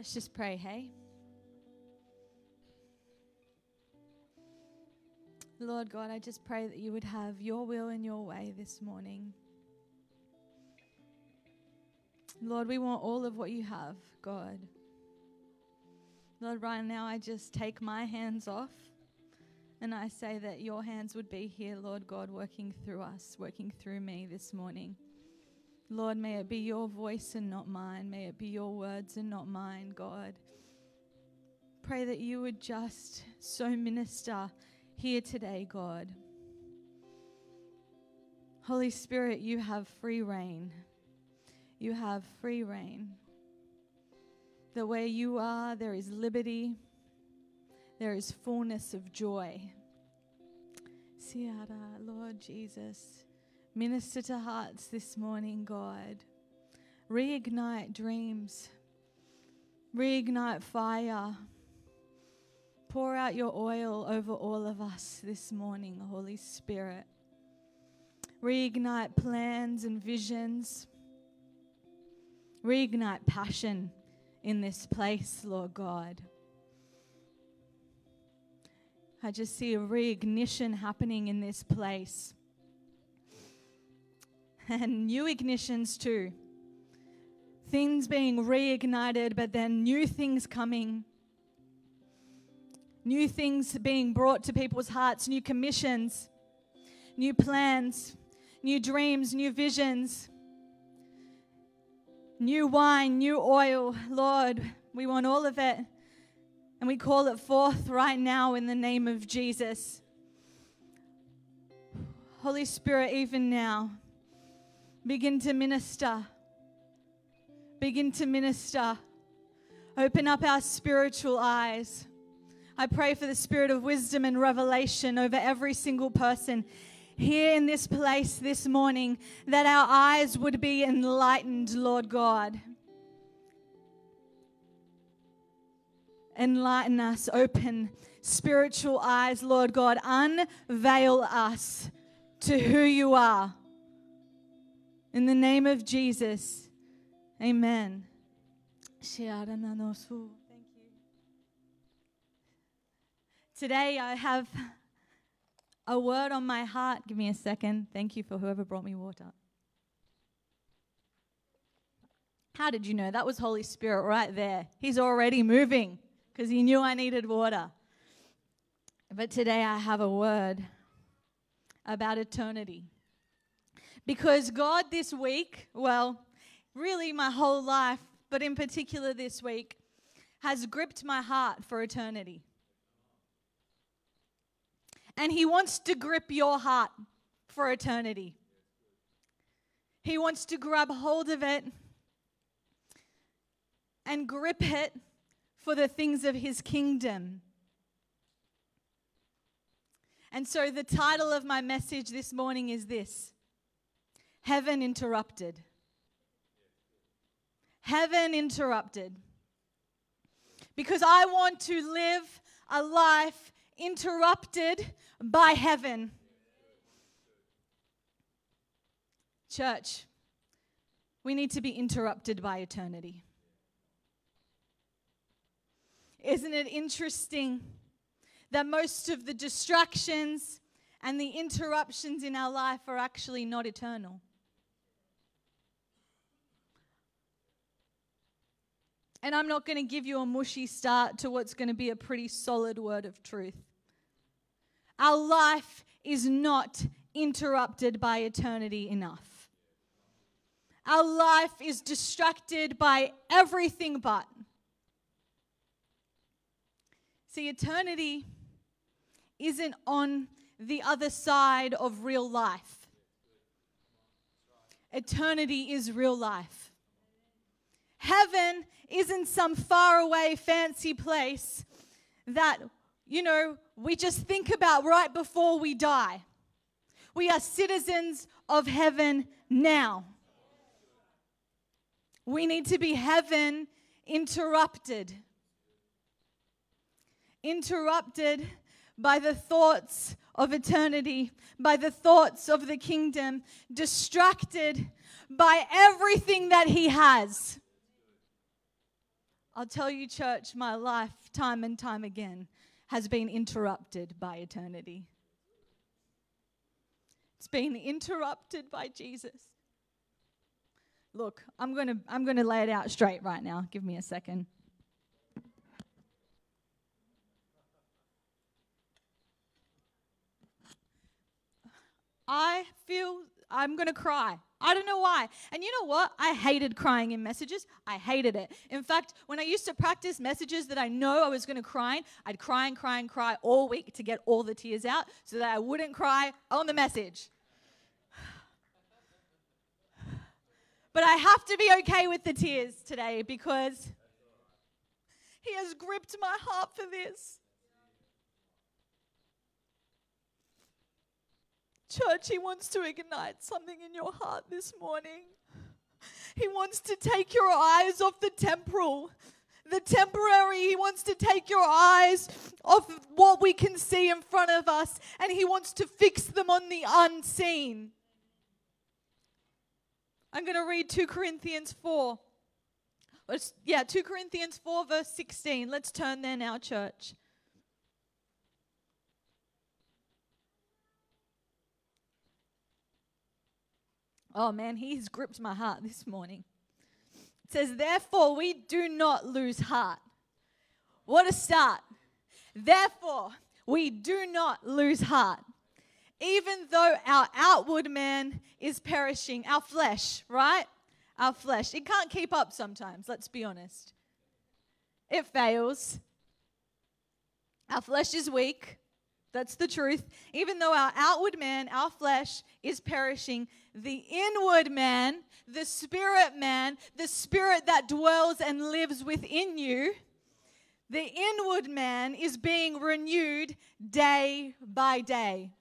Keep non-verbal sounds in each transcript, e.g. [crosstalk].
Let's just pray, hey? Lord God, I just pray that you would have your will and your way this morning. Lord, we want all of what you have, God. Lord, right now I just take my hands off and I say that your hands would be here, Lord God, working through us, working through me this morning. Lord, may it be your voice and not mine. May it be your words and not mine, God. Pray that you would just so minister here today, God. Holy Spirit, you have free reign. You have free reign. The way you are, there is liberty, there is fullness of joy. Siara, Lord Jesus, minister to hearts this morning, God. Reignite dreams, reignite fire. Pour out your oil over all of us this morning, Holy Spirit. Reignite plans and visions. Reignite passion in this place, Lord God. I just see a reignition happening in this place. [laughs] And new ignitions too. Things being reignited, but then new things coming. New things being brought to people's hearts, new commissions, new plans, new dreams, new visions, new wine, new oil. Lord, we want all of it. And we call it forth right now in the name of Jesus. Holy Spirit, even now, begin to minister. Begin to minister. Open up our spiritual eyes. I pray for the spirit of wisdom and revelation over every single person here in this place this morning, that our eyes would be enlightened, Lord God. enlighten us, open spiritual eyes, Lord God. Unveil us to who you are. In the name of Jesus, amen. Thank you. Today I have a word on my heart. Give me a second. Thank you for whoever brought me water. How did you know? That was Holy Spirit right there. He's already moving because he knew I needed water. But today I have a word about eternity. Because God this week, well, really my whole life, but in particular this week, has gripped my heart for eternity. And He wants to grip your heart for eternity. He wants to grab hold of it and grip it for the things of his kingdom. And so, the title of my message this morning is this Heaven Interrupted. Heaven Interrupted. Because I want to live a life interrupted by heaven. Church, we need to be interrupted by eternity. Isn't it interesting that most of the distractions and the interruptions in our life are actually not eternal? And I'm not going to give you a mushy start to what's going to be a pretty solid word of truth. Our life is not interrupted by eternity enough. Our life is distracted by everything but. See, eternity isn't on the other side of real life. Eternity is real life. Heaven isn't some faraway, fancy place that, you know, we just think about right before we die. We are citizens of heaven now. We need to be heaven interrupted interrupted by the thoughts of eternity, by the thoughts of the kingdom, distracted by everything that he has. I'll tell you, church, my life, time and time again, has been interrupted by eternity. It's been interrupted by Jesus. Look, I'm going to I'm going to lay it out straight right now. Give me a second. I feel I'm going to cry. I don't know why. And you know what? I hated crying in messages. I hated it. In fact, when I used to practice messages that I know I was going to cry, I'd cry and cry and cry all week to get all the tears out so that I wouldn't cry on the message. [sighs] But I have to be okay with the tears today because He has gripped my heart for this. Church, He wants to ignite something in your heart this morning. He wants to take your eyes off the temporal, the temporary. He wants to take your eyes off what we can see in front of us, and He wants to fix them on the unseen. I'm going to read 2 Corinthians 4. Let's, yeah, 2 Corinthians 4, verse 16. Let's turn there now, church. Oh man, he's gripped my heart this morning. It says, Therefore, we do not lose heart. What a start. Therefore, we do not lose heart. Even though our outward man is perishing, our flesh, right? Our flesh. It can't keep up sometimes, let's be honest. It fails. Our flesh is weak. That's the truth. Even though our outward man, our flesh, is perishing, the inward man, the spirit man, the spirit that dwells and lives within you, the inward man is being renewed day by day.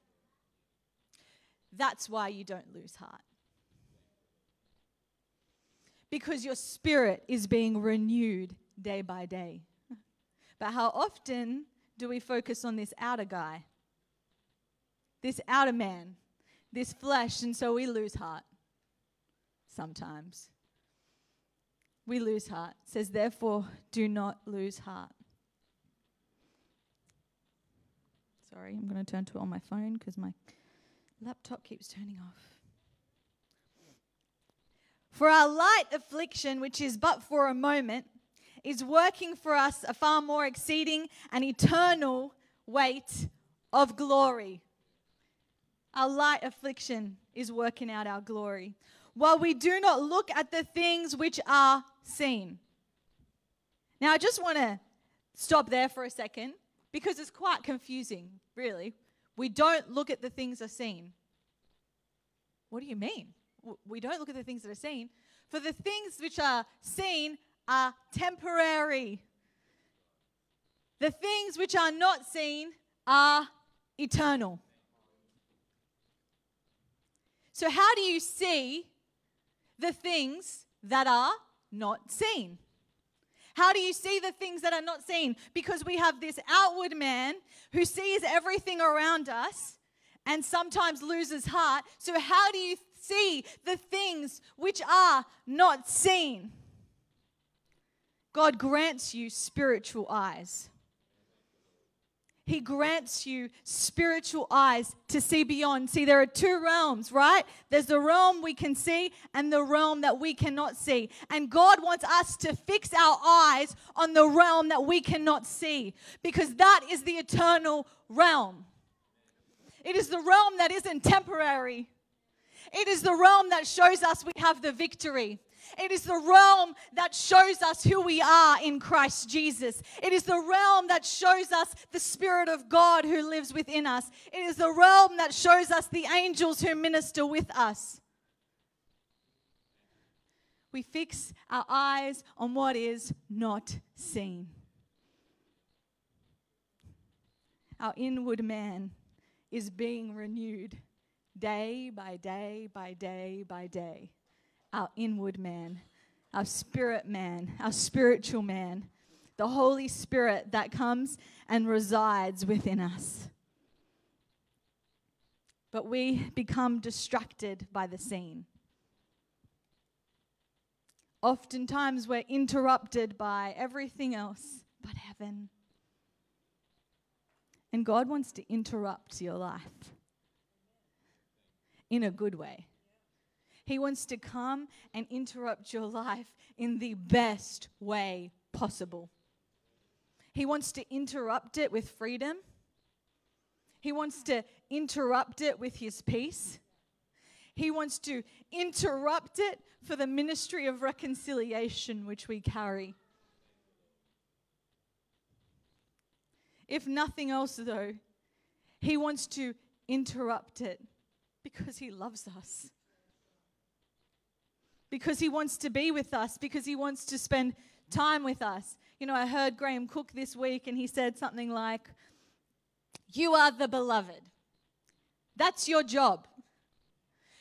That's why you don't lose heart. Because your spirit is being renewed day by day. [laughs] But how often do we focus on this outer guy? This outer man this flesh, and so we lose heart sometimes. We lose heart. It says, therefore, do not lose heart. Sorry, I'm going to turn to it on my phone because my laptop keeps turning off. For our light affliction, which is but for a moment, is working for us a far more exceeding and eternal weight of glory. Our light affliction is working out our glory. While we do not look at the things which are seen. Now, I just want to stop there for a second because it's quite confusing, really. We don't look at the things that are seen. What do you mean? We don't look at the things that are seen. For the things which are seen are temporary. The things which are not seen are eternal. So, how do you see the things that are not seen? How do you see the things that are not seen? Because we have this outward man who sees everything around us and sometimes loses heart. So, how do you see the things which are not seen? God grants you spiritual eyes. He grants you spiritual eyes to see beyond. See, there are two realms, right? There's the realm we can see and the realm that we cannot see. And God wants us to fix our eyes on the realm that we cannot see because that is the eternal realm. It is the realm that isn't temporary. It is the realm that shows us we have the victory. It is the realm that shows us who we are in Christ Jesus. It is the realm that shows us the Spirit of God who lives within us. It is the realm that shows us the angels who minister with us. We fix our eyes on what is not seen. Our inward man is being renewed day by day by day by day our inward man, our spirit man, our spiritual man, the Holy Spirit that comes and resides within us. But we become distracted by the seen. Oftentimes we're interrupted by everything else but heaven. And God wants to interrupt your life in a good way. He wants to come and interrupt your life in the best way possible. He wants to interrupt it with freedom. He wants to interrupt it with his peace. He wants to interrupt it for the ministry of reconciliation which we carry. If nothing else, though, he wants to interrupt it because he loves us. Because he wants to be with us, because he wants to spend time with us. You know, I heard Graham Cooke this week and he said something like, You are the beloved. That's your job.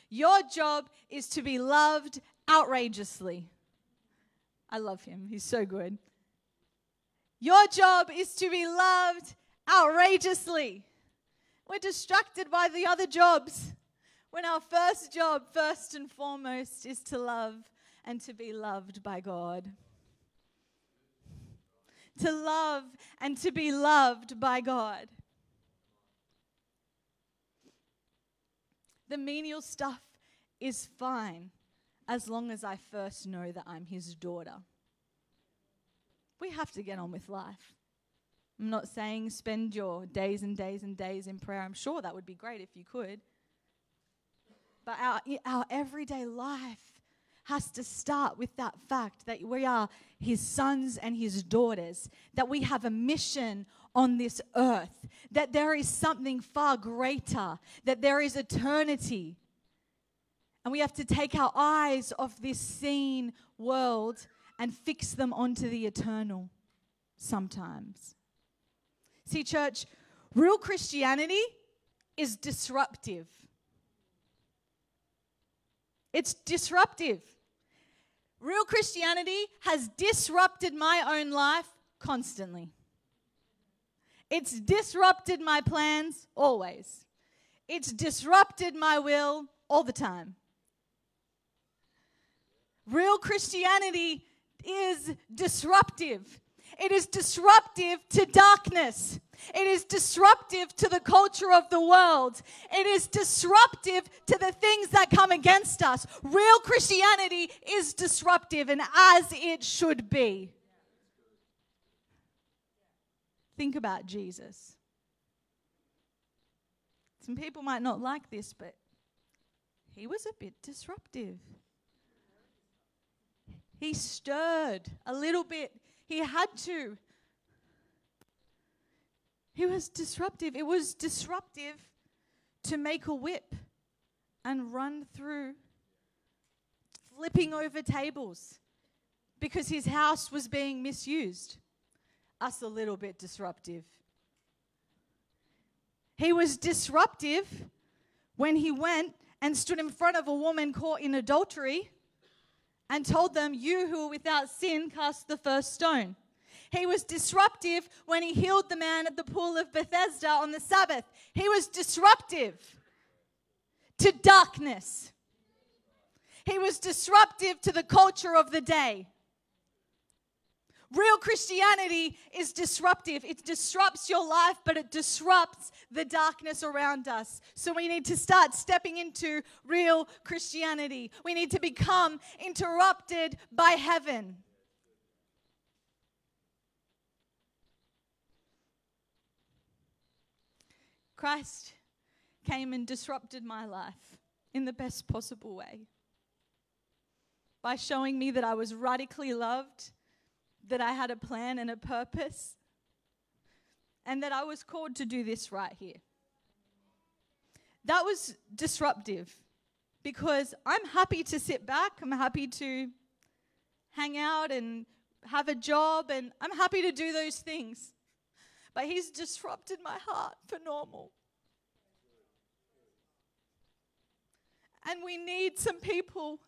Your job is to be loved outrageously. I love him, he's so good. Your job is to be loved outrageously. We're distracted by the other jobs when our first job, first and foremost, is to love and to be loved by God. To love and to be loved by God. The menial stuff is fine as long as I first know that I'm his daughter. We have to get on with life. I'm not saying spend your days and days and days in prayer. I'm sure that would be great if you could. But our, our everyday life has to start with that fact that we are his sons and his daughters, that we have a mission on this earth, that there is something far greater, that there is eternity. And we have to take our eyes off this seen world and fix them onto the eternal sometimes. See, church, real Christianity is disruptive. It's disruptive. Real Christianity has disrupted my own life constantly. It's disrupted my plans always. It's disrupted my will all the time. Real Christianity is disruptive. It is disruptive to darkness. It is disruptive to the culture of the world. It is disruptive to the things that come against us. Real Christianity is disruptive and as it should be. Think about Jesus. Some people might not like this, but he was a bit disruptive. He stirred a little bit. He had to. He was disruptive. It was disruptive to make a whip and run through, flipping over tables because his house was being misused. Us a little bit disruptive. He was disruptive when he went and stood in front of a woman caught in adultery and told them, You who are without sin, cast the first stone. He was disruptive when he healed the man at the pool of Bethesda on the Sabbath. He was disruptive to darkness. He was disruptive to the culture of the day. Real Christianity is disruptive. It disrupts your life, but it disrupts the darkness around us. So we need to start stepping into real Christianity. We need to become interrupted by heaven. Christ came and disrupted my life in the best possible way by showing me that I was radically loved that I had a plan and a purpose, and that I was called to do this right here. That was disruptive because I'm happy to sit back, I'm happy to hang out and have a job, and I'm happy to do those things. But He's disrupted my heart for normal. And we need some people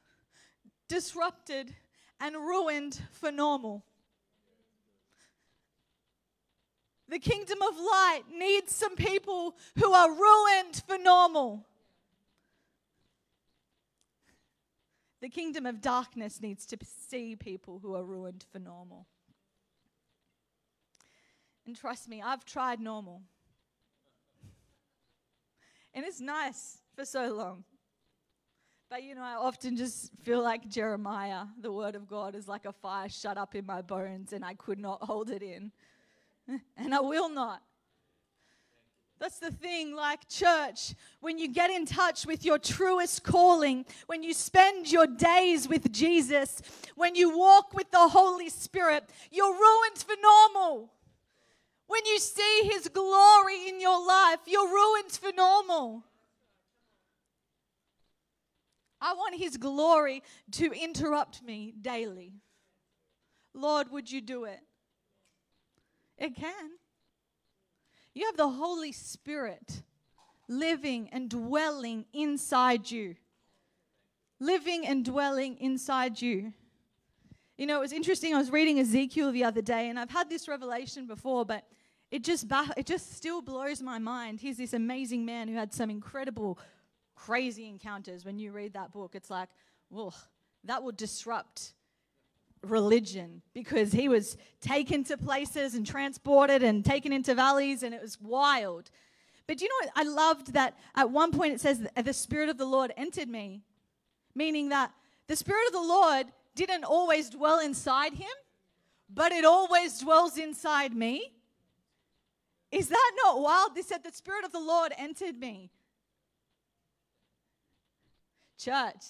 disrupted and ruined for normal. The kingdom of light needs some people who are ruined for normal. The kingdom of darkness needs to see people who are ruined for normal. And trust me, I've tried normal. And it's nice for so long. But you know, I often just feel like Jeremiah, the word of God is like a fire shut up in my bones, and I could not hold it in. [laughs] And I will not. That's the thing, like church, when you get in touch with your truest calling, when you spend your days with Jesus, when you walk with the Holy Spirit, you're ruined for normal. When you see His glory in your life, you're ruined for normal. I want His glory to interrupt me daily. Lord, would you do it? It can. You have the Holy Spirit living and dwelling inside you. Living and dwelling inside you. You know, it was interesting. I was reading Ezekiel the other day, and I've had this revelation before, but it just it just still blows my mind. He's this amazing man who had some incredible, crazy encounters. When you read that book, it's like, well, that will disrupt religion because he was taken to places and transported and taken into valleys and it was wild. But you know what? I loved that at one point it says the Spirit of the Lord entered me, meaning that the Spirit of the Lord didn't always dwell inside him, but it always dwells inside me. Is that not wild? They said the Spirit of the Lord entered me. Church,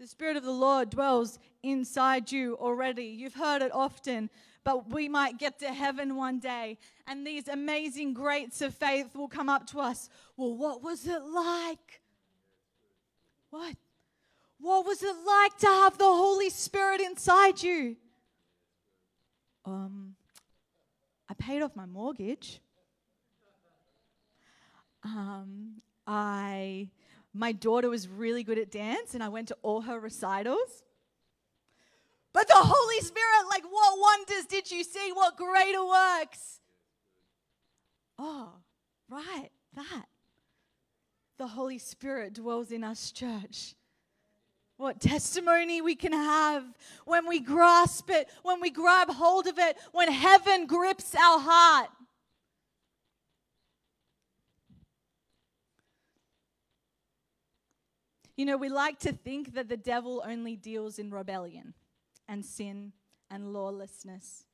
the Spirit of the Lord dwells inside you already. You've heard it often, but we might get to heaven one day and these amazing greats of faith will come up to us. Well, what was it like? What? What was it like to have the Holy Spirit inside you? Um, I paid off my mortgage. Um, I my daughter was really good at dance and I went to all her recitals. But the Holy Spirit, like, what wonders did you see? What greater works? Oh, right, that. The Holy Spirit dwells in us, church. What testimony we can have when we grasp it, when we grab hold of it, when heaven grips our heart. You know, we like to think that the devil only deals in rebellion and sin and lawlessness.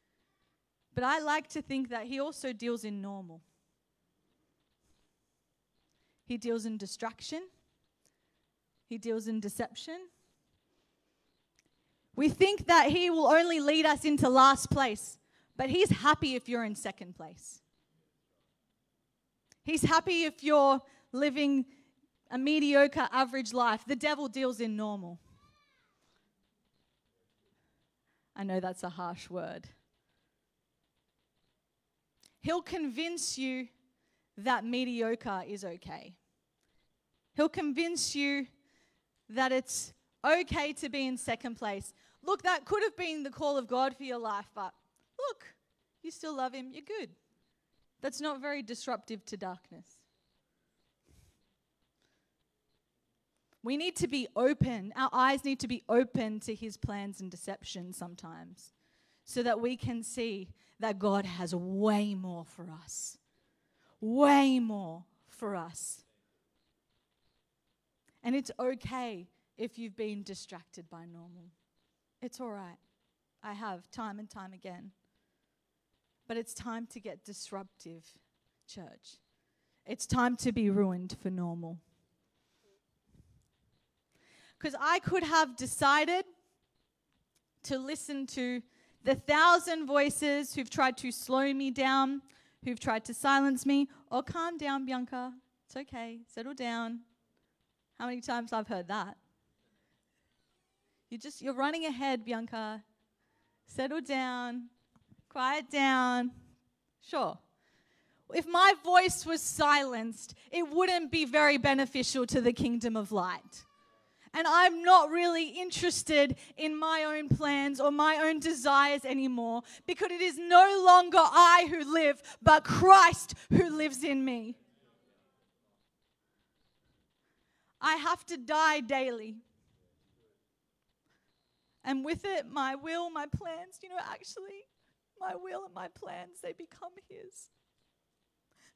But I like to think that he also deals in normal. He deals in distraction, he deals in deception. We think that he will only lead us into last place, but he's happy if you're in second place. He's happy if you're living a mediocre, average life. The devil deals in normal. I know that's a harsh word. He'll convince you that mediocre is okay. He'll convince you that it's okay to be in second place. Look, that could have been the call of God for your life, but look, you still love Him, you're good. That's not very disruptive to darkness. We need to be open. Our eyes need to be open to his plans and deception sometimes so that we can see that God has way more for us. Way more for us. And it's okay if you've been distracted by normal. It's all right. I have time and time again. But it's time to get disruptive, church. It's time to be ruined for normal. Because I could have decided to listen to the thousand voices who've tried to slow me down, who've tried to silence me, or calm down, Bianca. It's okay, settle down. How many times I've heard that? You just you're running ahead, Bianca. Settle down. Quiet down. Sure. If my voice was silenced, it wouldn't be very beneficial to the kingdom of light and I'm not really interested in my own plans or my own desires anymore because it is no longer I who live, but Christ who lives in me. I have to die daily. And with it, my will, my plans, you know, actually, my will and my plans, they become His.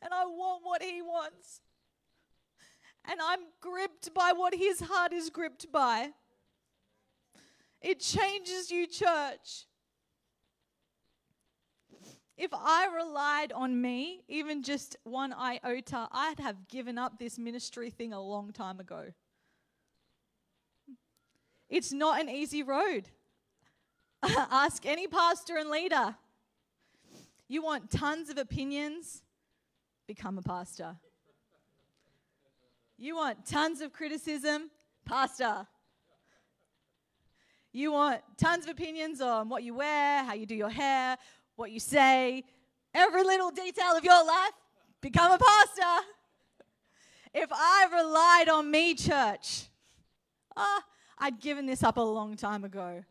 And I want what He wants. And I'm gripped by what His heart is gripped by. It changes you, church. If I relied on me, even just one iota, I'd have given up this ministry thing a long time ago. It's not an easy road. [laughs] Ask any pastor and leader. You want tons of opinions? Become a pastor. You want tons of criticism? Pastor. You want tons of opinions on what you wear, how you do your hair, what you say, every little detail of your life? Become a pastor. If I relied on me, church, ah, I'd given this up a long time ago.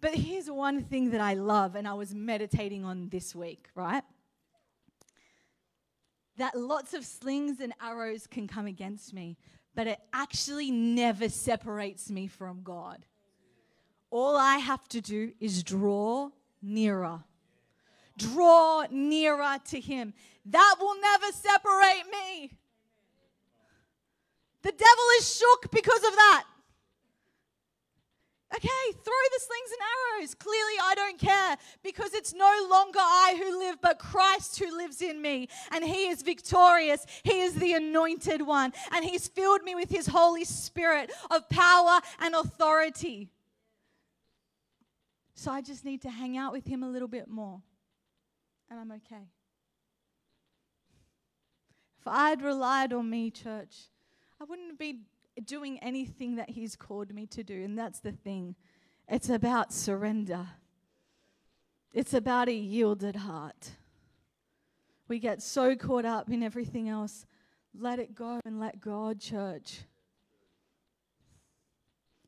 But here's one thing that I love, and I was meditating on this week, right? That lots of slings and arrows can come against me, but it actually never separates me from God. All I have to do is draw nearer. Draw nearer to Him. That will never separate me. The devil is shook because of that. Okay, throw the slings and arrows. Clearly, I don't care because it's no longer I who live, but Christ who lives in me. And He is victorious. He is the anointed one. And He's filled me with His Holy Spirit of power and authority. So I just need to hang out with Him a little bit more. And I'm okay. If I'd relied on me, church, I wouldn't be doing anything that He's called me to do. And that's the thing it's about surrender, it's about a yielded heart. We get so caught up in everything else. Let it go and let God, church.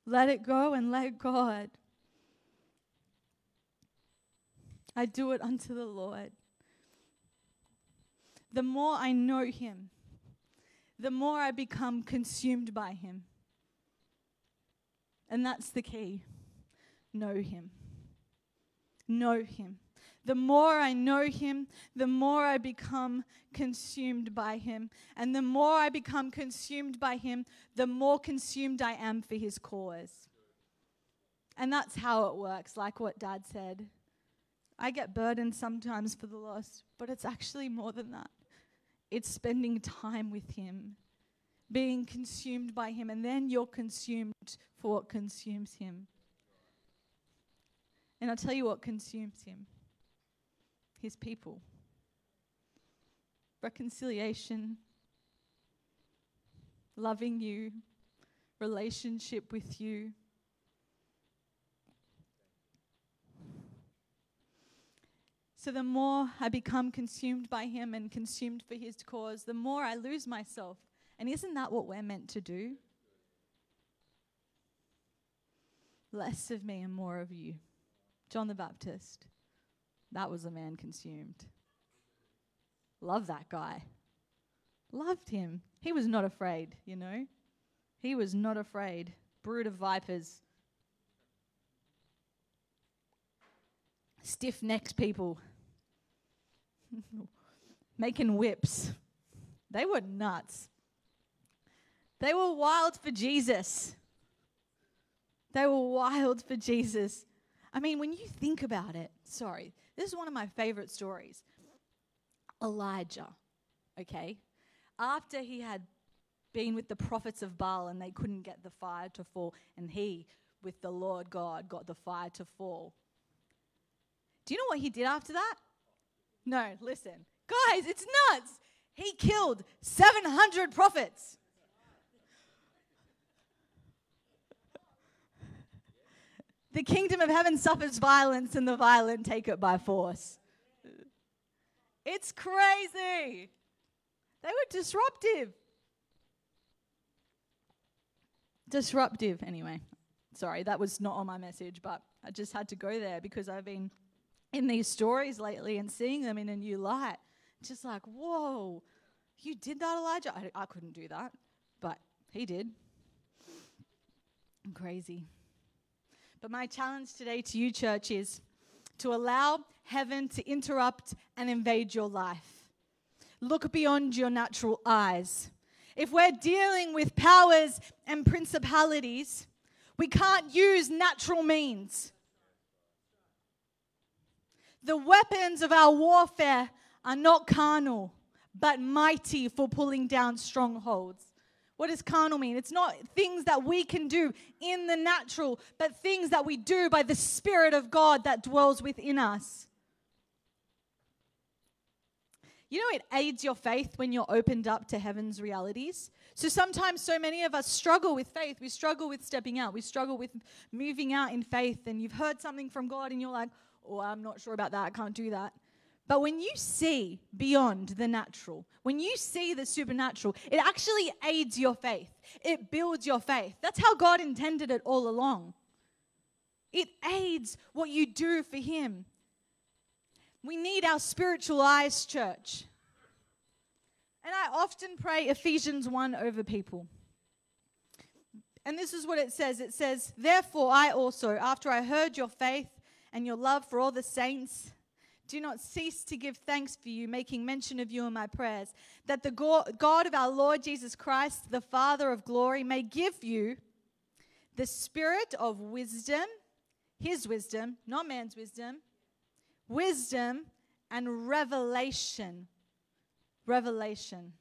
Let it go and let God. I do it unto the Lord. The more I know Him, the more I become consumed by Him. And that's the key know Him. Know Him. The more I know Him, the more I become consumed by Him. And the more I become consumed by Him, the more consumed I am for His cause. And that's how it works, like what Dad said. I get burdened sometimes for the lost, but it's actually more than that. It's spending time with Him, being consumed by Him, and then you're consumed for what consumes Him. And I'll tell you what consumes Him His people. Reconciliation, loving you, relationship with you. So the more I become consumed by Him and consumed for His cause, the more I lose myself. And isn't that what we're meant to do? Less of me and more of you. John the Baptist, that was a man consumed. Love that guy. Loved him. He was not afraid, you know. He was not afraid. Brood of vipers. Stiff necked people. [laughs] making whips. They were nuts. They were wild for Jesus. They were wild for Jesus. I mean, when you think about it, sorry, this is one of my favorite stories. Elijah, okay? After he had been with the prophets of Baal and they couldn't get the fire to fall, and he, with the Lord God, got the fire to fall. Do you know what he did after that? No, listen. Guys, it's nuts. He killed 700 prophets. the kingdom of heaven suffers violence, and the violent take it by force. It's crazy. They were disruptive. Disruptive, anyway. Sorry, that was not on my message, but I just had to go there because I've been in these stories lately and seeing them in a new light. Just like, whoa, you did that, Elijah? I, I couldn't do that, but he did. Crazy. But my challenge today to you, church, is to allow heaven to interrupt and invade your life. Look beyond your natural eyes. If we're dealing with powers and principalities, we can't use natural means. The weapons of our warfare are not carnal, but mighty for pulling down strongholds. What does carnal mean? It's not things that we can do in the natural, but things that we do by the Spirit of God that dwells within us. You know, it aids your faith when you're opened up to heaven's realities. So sometimes, so many of us struggle with faith. We struggle with stepping out. We struggle with moving out in faith. And you've heard something from God and you're like, oh, I'm not sure about that. I can't do that. But when you see beyond the natural, when you see the supernatural, it actually aids your faith. It builds your faith. That's how God intended it all along. It aids what you do for Him. We need our spiritual eyes, church. And I often pray Ephesians 1 over people. And this is what it says it says, Therefore, I also, after I heard your faith and your love for all the saints, do not cease to give thanks for you, making mention of you in my prayers, that the God of our Lord Jesus Christ, the Father of glory, may give you the spirit of wisdom, his wisdom, not man's wisdom, wisdom and revelation. Revelation.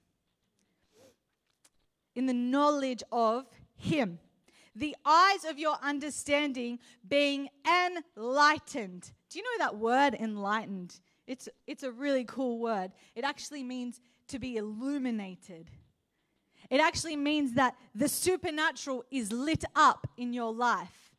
In the knowledge of him. The eyes of your understanding being enlightened do you know that word enlightened? It's, it's a really cool word. It actually means to be illuminated. It actually means that the supernatural is lit up in your life.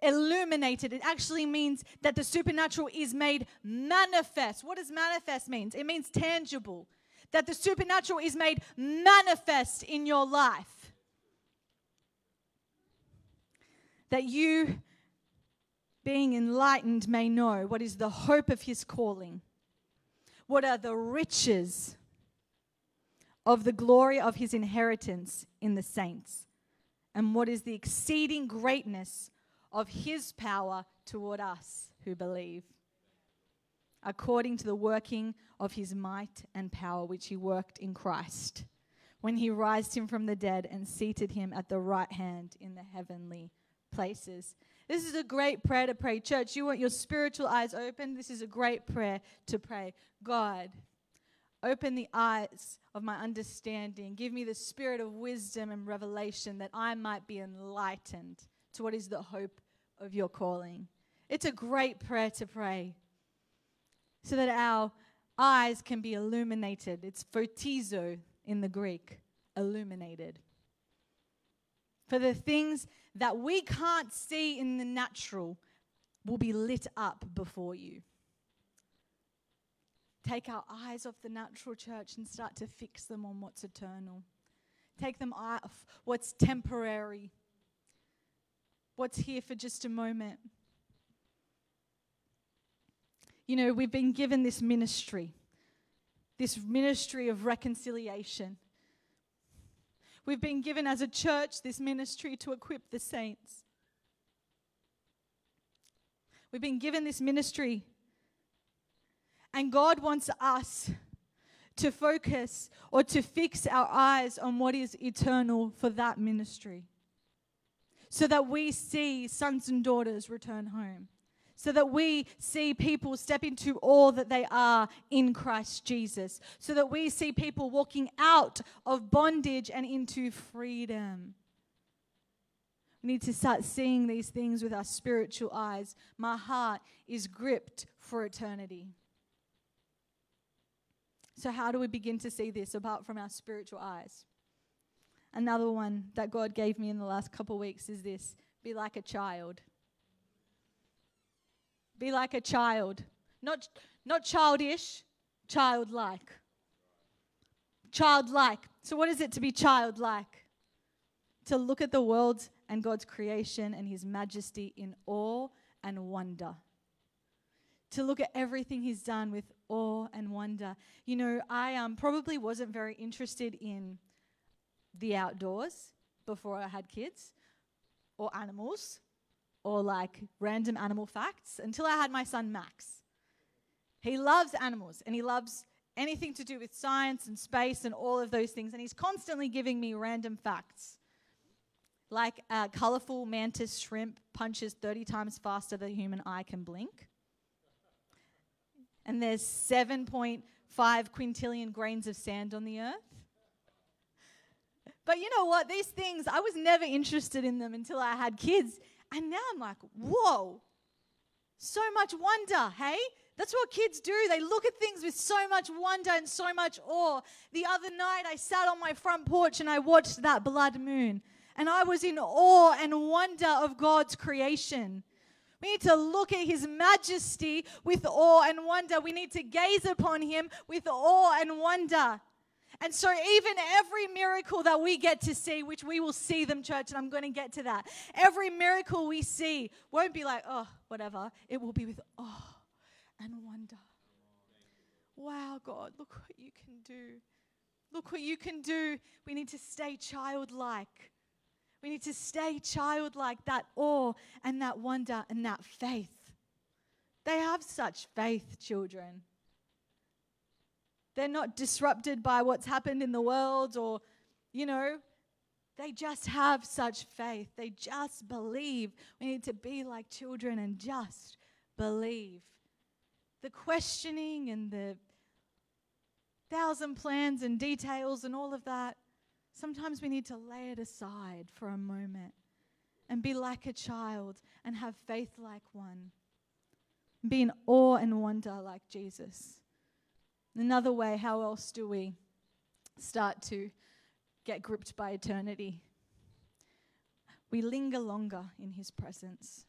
Illuminated. It actually means that the supernatural is made manifest. What does manifest mean? It means tangible. That the supernatural is made manifest in your life. That you being enlightened, may know what is the hope of his calling, what are the riches of the glory of his inheritance in the saints, and what is the exceeding greatness of his power toward us who believe, according to the working of his might and power which he worked in Christ when he raised him from the dead and seated him at the right hand in the heavenly places. This is a great prayer to pray. Church, you want your spiritual eyes open? This is a great prayer to pray. God, open the eyes of my understanding. Give me the spirit of wisdom and revelation that I might be enlightened to what is the hope of your calling. It's a great prayer to pray so that our eyes can be illuminated. It's photizo in the Greek, illuminated. For the things that we can't see in the natural will be lit up before you. Take our eyes off the natural church and start to fix them on what's eternal. Take them off what's temporary, what's here for just a moment. You know, we've been given this ministry, this ministry of reconciliation. We've been given as a church this ministry to equip the saints. We've been given this ministry. And God wants us to focus or to fix our eyes on what is eternal for that ministry so that we see sons and daughters return home so that we see people step into all that they are in Christ Jesus, so that we see people walking out of bondage and into freedom. We need to start seeing these things with our spiritual eyes. My heart is gripped for eternity. So, how do we begin to see this apart from our spiritual eyes? Another one that God gave me in the last couple of weeks is this be like a child. Be like a child. Not, not childish, childlike. Childlike. So, what is it to be childlike? To look at the world and God's creation and His majesty in awe and wonder. To look at everything He's done with awe and wonder. You know, I um, probably wasn't very interested in the outdoors before I had kids or animals or like random animal facts until I had my son Max. He loves animals and he loves anything to do with science and space and all of those things. And he's constantly giving me random facts. Like a colorful mantis shrimp punches 30 times faster than human eye can blink. And there's 7.5 quintillion grains of sand on the earth. But you know what? These things, I was never interested in them until I had kids. And now I'm like, whoa, so much wonder, hey? That's what kids do. They look at things with so much wonder and so much awe. The other night, I sat on my front porch and I watched that blood moon. And I was in awe and wonder of God's creation. We need to look at his majesty with awe and wonder. We need to gaze upon him with awe and wonder. And so, even every miracle that we get to see, which we will see them, church, and I'm going to get to that, every miracle we see won't be like, oh, whatever. It will be with awe and wonder. Wow, God, look what you can do. Look what you can do. We need to stay childlike. We need to stay childlike, that awe and that wonder and that faith. They have such faith, children. They're not disrupted by what's happened in the world or, you know, they just have such faith. They just believe. We need to be like children and just believe the questioning and the thousand plans and details and all of that, sometimes we need to lay it aside for a moment and be like a child and have faith like one. Be in awe and wonder like Jesus. Another way, how else do we start to get gripped by eternity? We linger longer in his presence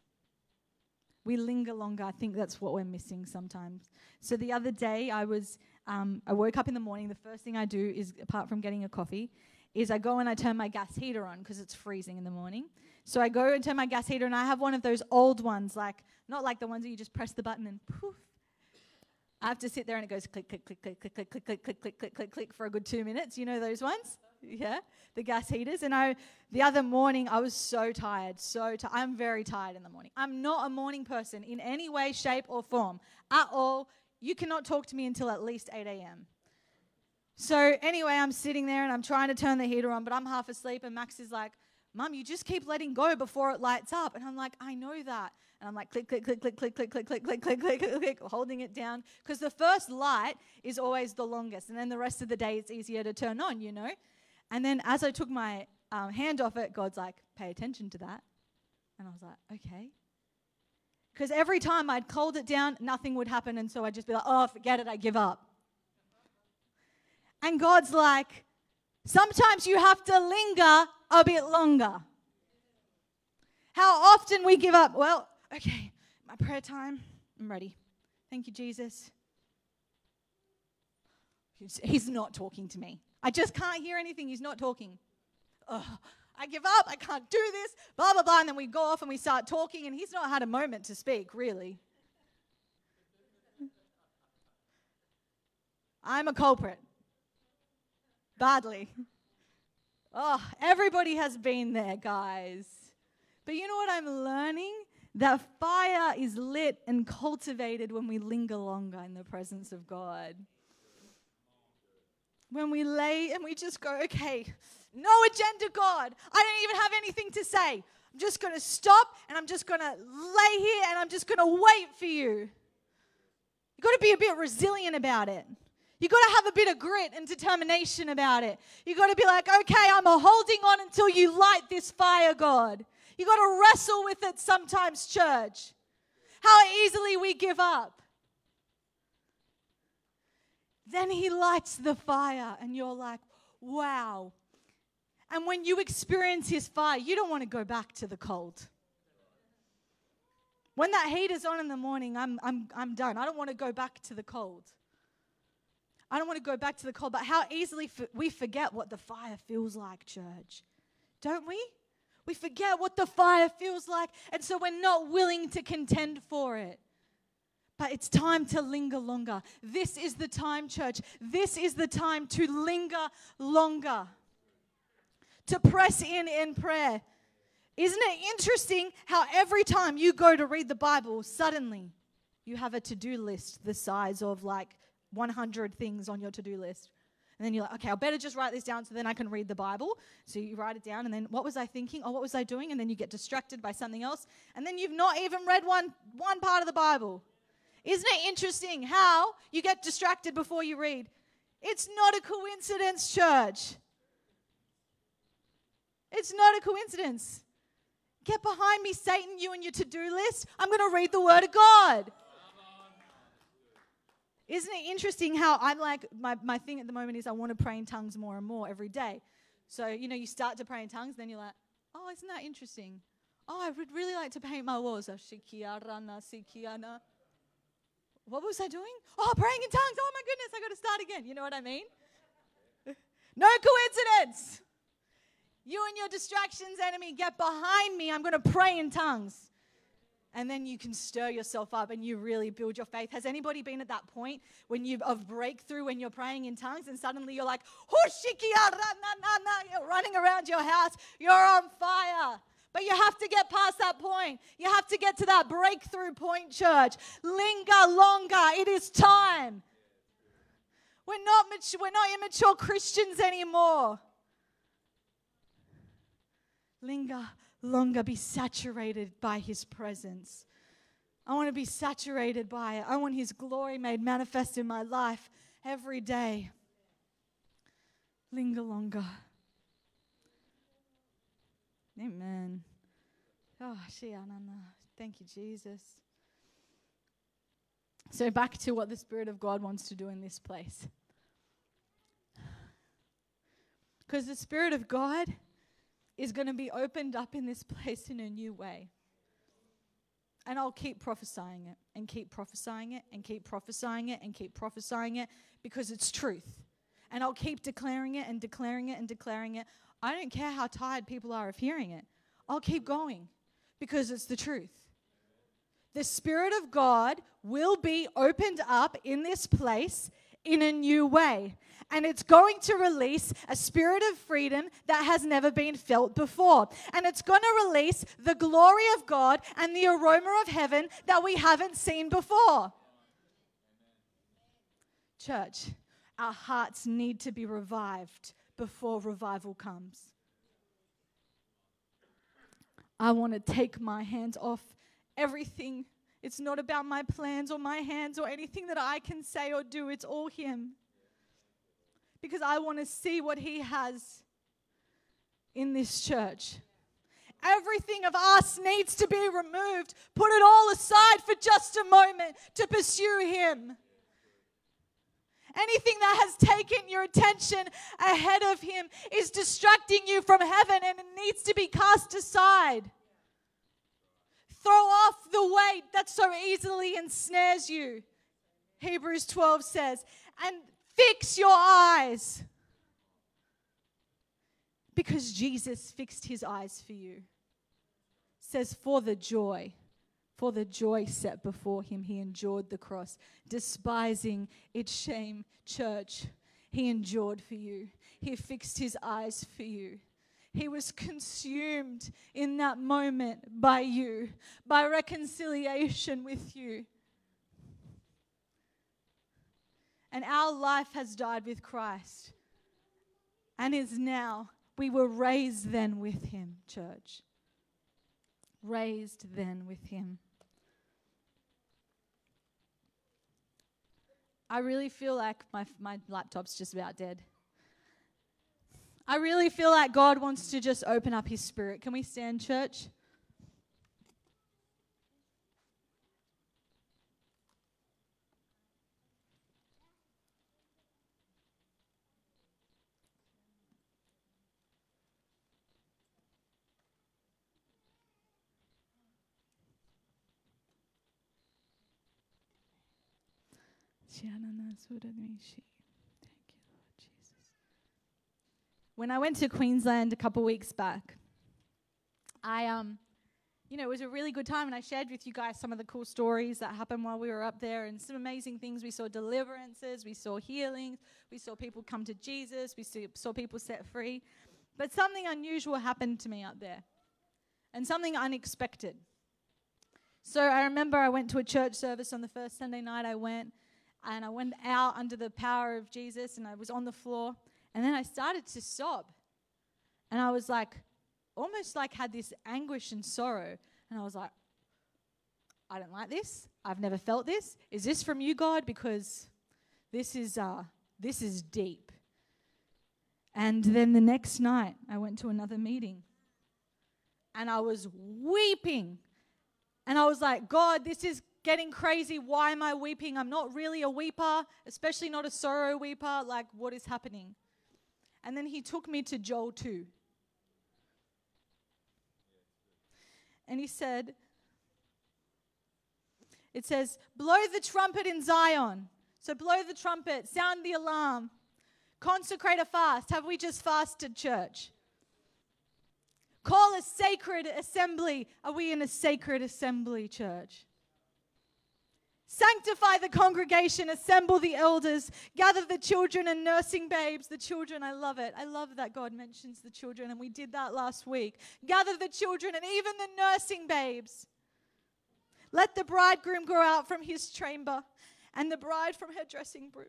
we linger longer. I think that's what we're missing sometimes. So the other day, I was, um, I woke up in the morning. The first thing I do is, apart from getting a coffee, is I go and I turn my gas heater on because it's freezing in the morning. So I go and turn my gas heater, on, and I have one of those old ones, like not like the ones where you just press the button and poof. I have to sit there and it goes click, click, click, click, click, click, click, click, click, click, click, click, click for a good two minutes. You know those ones? yeah, the gas heaters. And I, the other morning, I was so tired, so tired. I'm very tired in the morning. I'm not a morning person in any way, shape, or form at all. You cannot talk to me until at least 8 a.m. So anyway, I'm sitting there and I'm trying to turn the heater on, but I'm half asleep. And Max is like, Mum, you just keep letting go before it lights up. And I'm like, I know that. And I'm like, click, click, click, click, click, click, click, click, click, click, click, click, click, holding it down. Because the first light is always the longest. And then the rest of the day it's easier to turn on, you know? And then as I took my um, hand off it, God's like, pay attention to that. And I was like, okay. Because every time I'd hold it down, nothing would happen. And so I'd just be like, oh, forget it, I give up. And God's like, sometimes you have to linger a bit longer. How often we give up. Well, okay, my prayer time, I'm ready. Thank you, Jesus. He's not talking to me. I just can't hear anything. He's not talking. Ugh, I give up. I can't do this. Blah, blah, blah. And then we go off and we start talking, and he's not had a moment to speak, really. I'm a culprit. Badly. Oh, everybody has been there, guys. But you know what I'm learning? That fire is lit and cultivated when we linger longer in the presence of God when we lay and we just go, okay, no agenda, God. I don't even have anything to say. I'm just going to stop and I'm just going to lay here and I'm just going to wait for you. You've got to be a bit resilient about it. You've got to have a bit of grit and determination about it. You've got to be like, okay, I'm holding on until you light this fire, God. You've got to wrestle with it sometimes, church. How easily we give up. Then he lights the fire, and you're like, wow. And when you experience his fire, you don't want to go back to the cold. When that heat is on in the morning, I'm, I'm, I'm done. I don't want to go back to the cold. I don't want to go back to the cold, but how easily we forget what the fire feels like, church. Don't we? We forget what the fire feels like, and so we're not willing to contend for it. But it's time to linger longer. This is the time, church. This is the time to linger longer, to press in in prayer. Isn't it interesting how every time you go to read the Bible, suddenly you have a to do list the size of like 100 things on your to do list? And then you're like, okay, I'll better just write this down so then I can read the Bible. So you write it down, and then what was I thinking? Oh, what was I doing? And then you get distracted by something else. And then you've not even read one, one part of the Bible. Isn't it interesting how you get distracted before you read? It's not a coincidence, church. It's not a coincidence. Get behind me, Satan, you and your to do list. I'm going to read the Word of God. Isn't it interesting how I'm like, my, my thing at the moment is I want to pray in tongues more and more every day. So, you know, you start to pray in tongues, then you're like, oh, isn't that interesting? Oh, I would really like to paint my walls. Oh, what was I doing? Oh, praying in tongues. Oh my goodness, I got to start again. You know what I mean? [laughs] no coincidence. You and your distractions, enemy, get behind me. I'm going to pray in tongues and then you can stir yourself up and you really build your faith. Has anybody been at that point when you of breakthrough when you're praying in tongues and suddenly you're like, you're running around your house, you're on fire. But you have to get past that point. You have to get to that breakthrough point, church. Linger longer. It is time. We're not, mature, we're not immature Christians anymore. Linger longer be saturated by His presence. I want to be saturated by it. I want His glory made manifest in my life every day. Linger longer. Amen. Oh, thank you, Jesus. So, back to what the Spirit of God wants to do in this place. Because the Spirit of God is going to be opened up in this [laughs] place in a new way. And I'll keep prophesying it and keep prophesying it and keep prophesying it and keep prophesying it because it's truth. And I'll keep declaring it and declaring it and declaring it. I don't care how tired people are of hearing it. I'll keep going because it's the truth. The Spirit of God will be opened up in this place in a new way and it's going to release a spirit of freedom that has never been felt before. And it's going to release the glory of God and the aroma of heaven that we haven't seen before. Church, our hearts need to be revived before revival comes. I want to take my hands off everything. It's not about my plans or my hands or anything that I can say or do. It's all Him because I want to see what He has in this church. Everything of us needs to be removed. Put it all aside for just a moment to pursue Him. Anything that has taken your attention ahead of Him is distracting you from heaven and it needs to be cast aside. Throw off the weight that so easily ensnares you. Hebrews 12 says, and Fix your eyes. Because Jesus fixed his eyes for you. says, for the joy, for the joy set before him, he endured the cross, despising its shame. Church, he endured for you. He fixed his eyes for you. He was consumed in that moment by you, by reconciliation with you. And our life has died with Christ and is now. We were raised then with him, church. Raised then with him. I really feel like my, my laptop's just about dead. I really feel like God wants to just open up his spirit. Can we stand, church Jesus. When I went to Queensland a couple weeks back, I um you know, it was a really good time, and I shared with you guys some of the cool stories that happened while we were up there, and some amazing things. We saw deliverances, we saw healings, we saw people come to Jesus, we saw people set free. But something unusual happened to me up there. and something unexpected. So I remember I went to a church service on the first Sunday night I went, and I went out under the power of Jesus, and I was on the floor, and then I started to sob. And I was like, almost like had this anguish and sorrow. And I was like, I don't like this. I've never felt this. Is this from you, God? Because this is uh, this is deep. And then the next night, I went to another meeting, and I was weeping, and I was like, God, this is getting crazy. Why am I weeping? I'm not really a weeper, especially not a sorrow weeper. Like, what is happening? And then he took me to Joel 2. And he said, It says, blow the trumpet in Zion. So blow the trumpet, sound the alarm, consecrate a fast. Have we just fasted, church? Call a sacred assembly. Are we in a sacred assembly, church? Sanctify the congregation, assemble the elders, gather the children and nursing babes. The children, I love it. I love that God mentions the children, and we did that last week. Gather the children and even the nursing babes. Let the bridegroom go out from his chamber and the bride from her dressing room.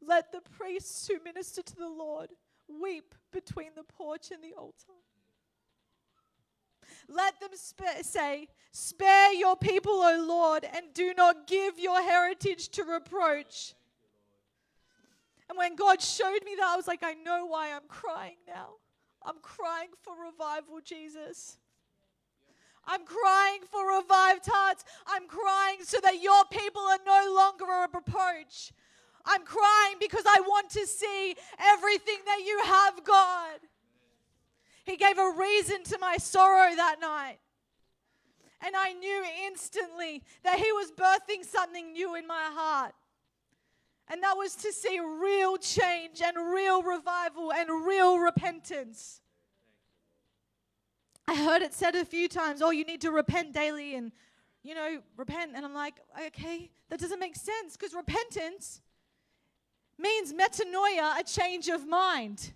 Let the priests who minister to the Lord weep between the porch and the altar. Let them sp- say, Spare your people, O Lord, and do not give your heritage to reproach. And when God showed me that, I was like, I know why I'm crying now. I'm crying for revival, Jesus. I'm crying for revived hearts. I'm crying so that your people are no longer a reproach. I'm crying because I want to see everything that you have, God. He gave a reason to my sorrow that night. And I knew instantly that He was birthing something new in my heart. And that was to see real change and real revival and real repentance. I heard it said a few times, oh, you need to repent daily and, you know, repent. And I'm like, okay, that doesn't make sense because repentance means metanoia, a change of mind.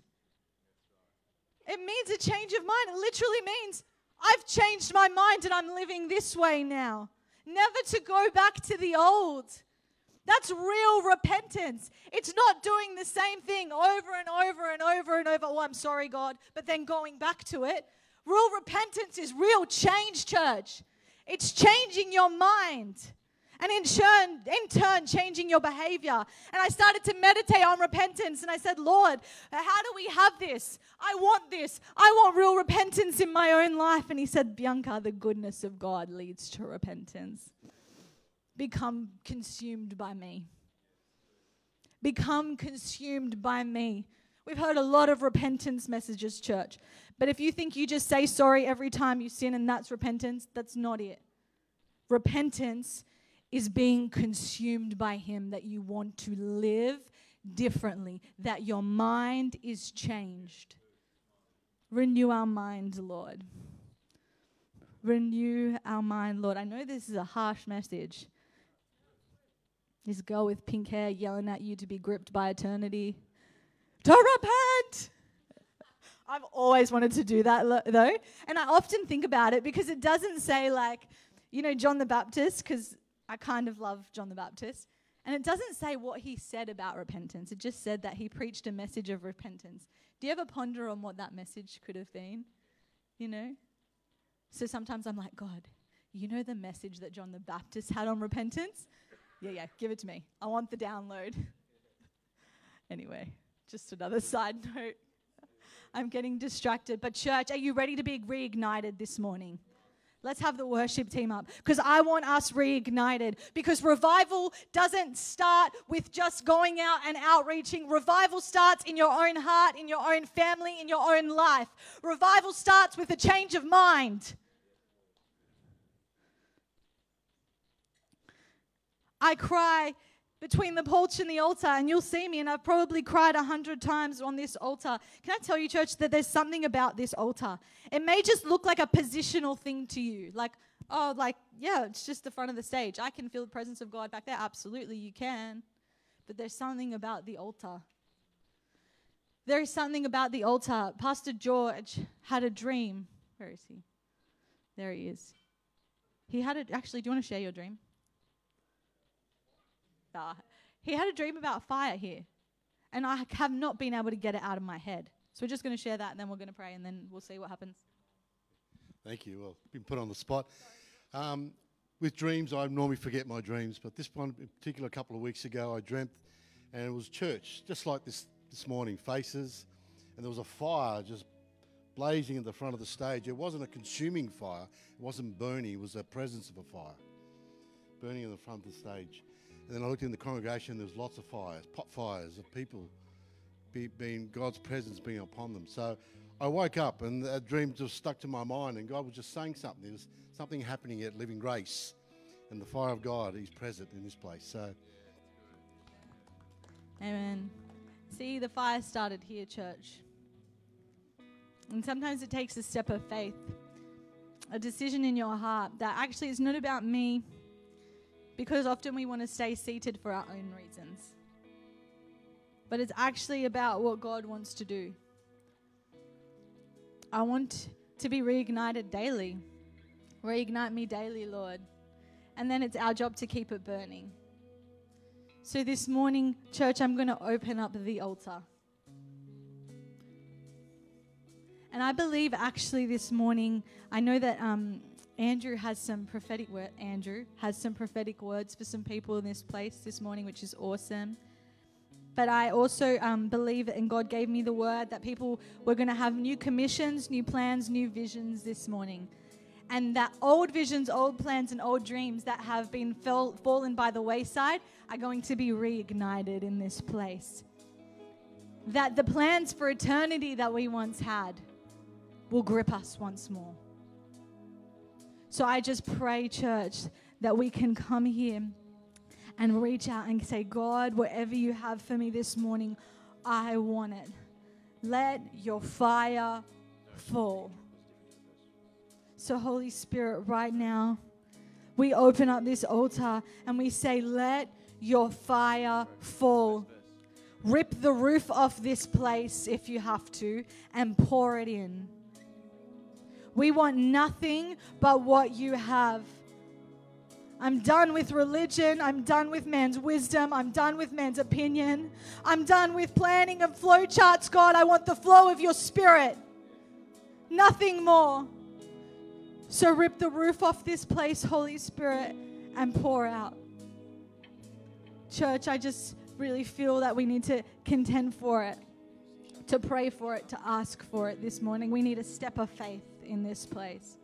It means a change of mind. It literally means I've changed my mind and I'm living this way now. Never to go back to the old. That's real repentance. It's not doing the same thing over and over and over and over. Oh, I'm sorry, God, but then going back to it. Real repentance is real change, church. It's changing your mind and in turn, in turn, changing your behavior. And I started to meditate on repentance, and I said, Lord, how do we have this? I want this. I want real repentance in my own life. And He said, Bianca, the goodness of God leads to repentance. Become consumed by me. Become consumed by me. We've heard a lot of repentance messages, church. But if you think you just say sorry every time you sin and that's repentance, that's not it. Repentance is being consumed by Him, that you want to live differently, that your mind is changed. Renew our mind, Lord. Renew our mind, Lord. I know this is a harsh message. This girl with pink hair yelling at you to be gripped by eternity. To repent! I've always wanted to do that though. And I often think about it because it doesn't say, like, you know, John the Baptist, because I kind of love John the Baptist. And it doesn't say what he said about repentance, it just said that he preached a message of repentance. Do you ever ponder on what that message could have been? You know? So sometimes I'm like, God, you know the message that John the Baptist had on repentance? Yeah, yeah, give it to me. I want the download. [laughs] anyway, just another side [laughs] note. I'm getting distracted. But, church, are you ready to be reignited this morning? Let's have the worship team up because I want us reignited. Because revival doesn't start with just going out and outreaching. Revival starts in your own heart, in your own family, in your own life. Revival starts with a change of mind. I cry between the porch and the altar, and you'll see me, and I've probably cried a hundred times on this altar. Can I tell you, church, that there's something about this altar? It may just look like a positional thing to you, like, oh, like, yeah, it's just the front of the stage. I can feel the presence of God back there. Absolutely, you can. But there's something about the altar. There is something about the altar. Pastor George had a dream. Where is he? There he is. He had a, actually, do you want to share your dream? He had a dream about fire here. And I have not been able to get it out of my head. So we're just going to share that and then we're going to pray and then we'll see what happens. Thank you. Well, been put on the spot. Um, with dreams, I normally forget my dreams, but this one in particular, a couple of weeks ago, I dreamt, and it was church, just like this this morning, faces, and there was a fire just blazing in the front of the stage. It wasn't a consuming fire, it wasn't burning, it was a presence of a fire burning in the front of the stage. And then I looked in the congregation, there was lots of fires, pot fires of people be, being God's presence being upon them. So I woke up and that dream just stuck to my mind, and God was just saying something. There was something happening at Living Grace, and the fire of God is present in this place. So, Amen. See, the fire started here, church. And sometimes it takes a step of faith, a decision in your heart that actually is not about me, because often we want to stay seated for our own reasons. But it's actually about what God wants to do. I want to be reignited daily. Reignite me daily, Lord. And then it's our job to keep it burning. So this morning, church, I'm going to open up the altar. And I believe actually this morning, I know that um, Andrew has some prophetic word. Andrew has some prophetic words for some people in this place this morning, which is awesome. But I also um, believe and God gave me the word that people were going to have new commissions, new plans, new visions this morning. And that old visions, old plans, and old dreams that have been fell, fallen by the wayside are going to be reignited in this place. That the plans for eternity that we once had will grip us once more. So I just pray, church, that we can come here and reach out and say, God, whatever you have for me this morning, I want it. Let your fire fall. So, Holy Spirit, right now, we open up this altar and we say, Let your fire fall. Rip the roof off this place if you have to and pour it in. We want nothing but what you have. I'm done with religion. I'm done with man's wisdom. I'm done with man's opinion. I'm done with planning and flow charts, God. I want the flow of your spirit. Nothing more. So rip the roof off this place, Holy Spirit, and pour out. Church, I just really feel that we need to contend for it, to pray for it, to ask for it this morning. We need a step of faith in this place.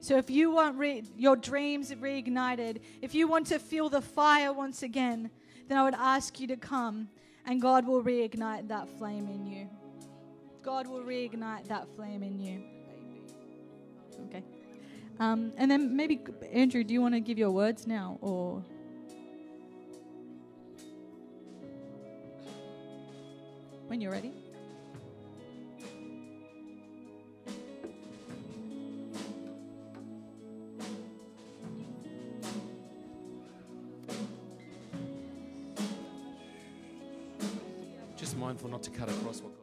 So if you want re- your dreams reignited, if you want to feel the fire once again, then I would ask you to come and God will reignite that flame in you. God will reignite that flame in you. Okay. Um, and then maybe, Andrew, do you want to give your words now or? When you're ready. Mindful not to cut across what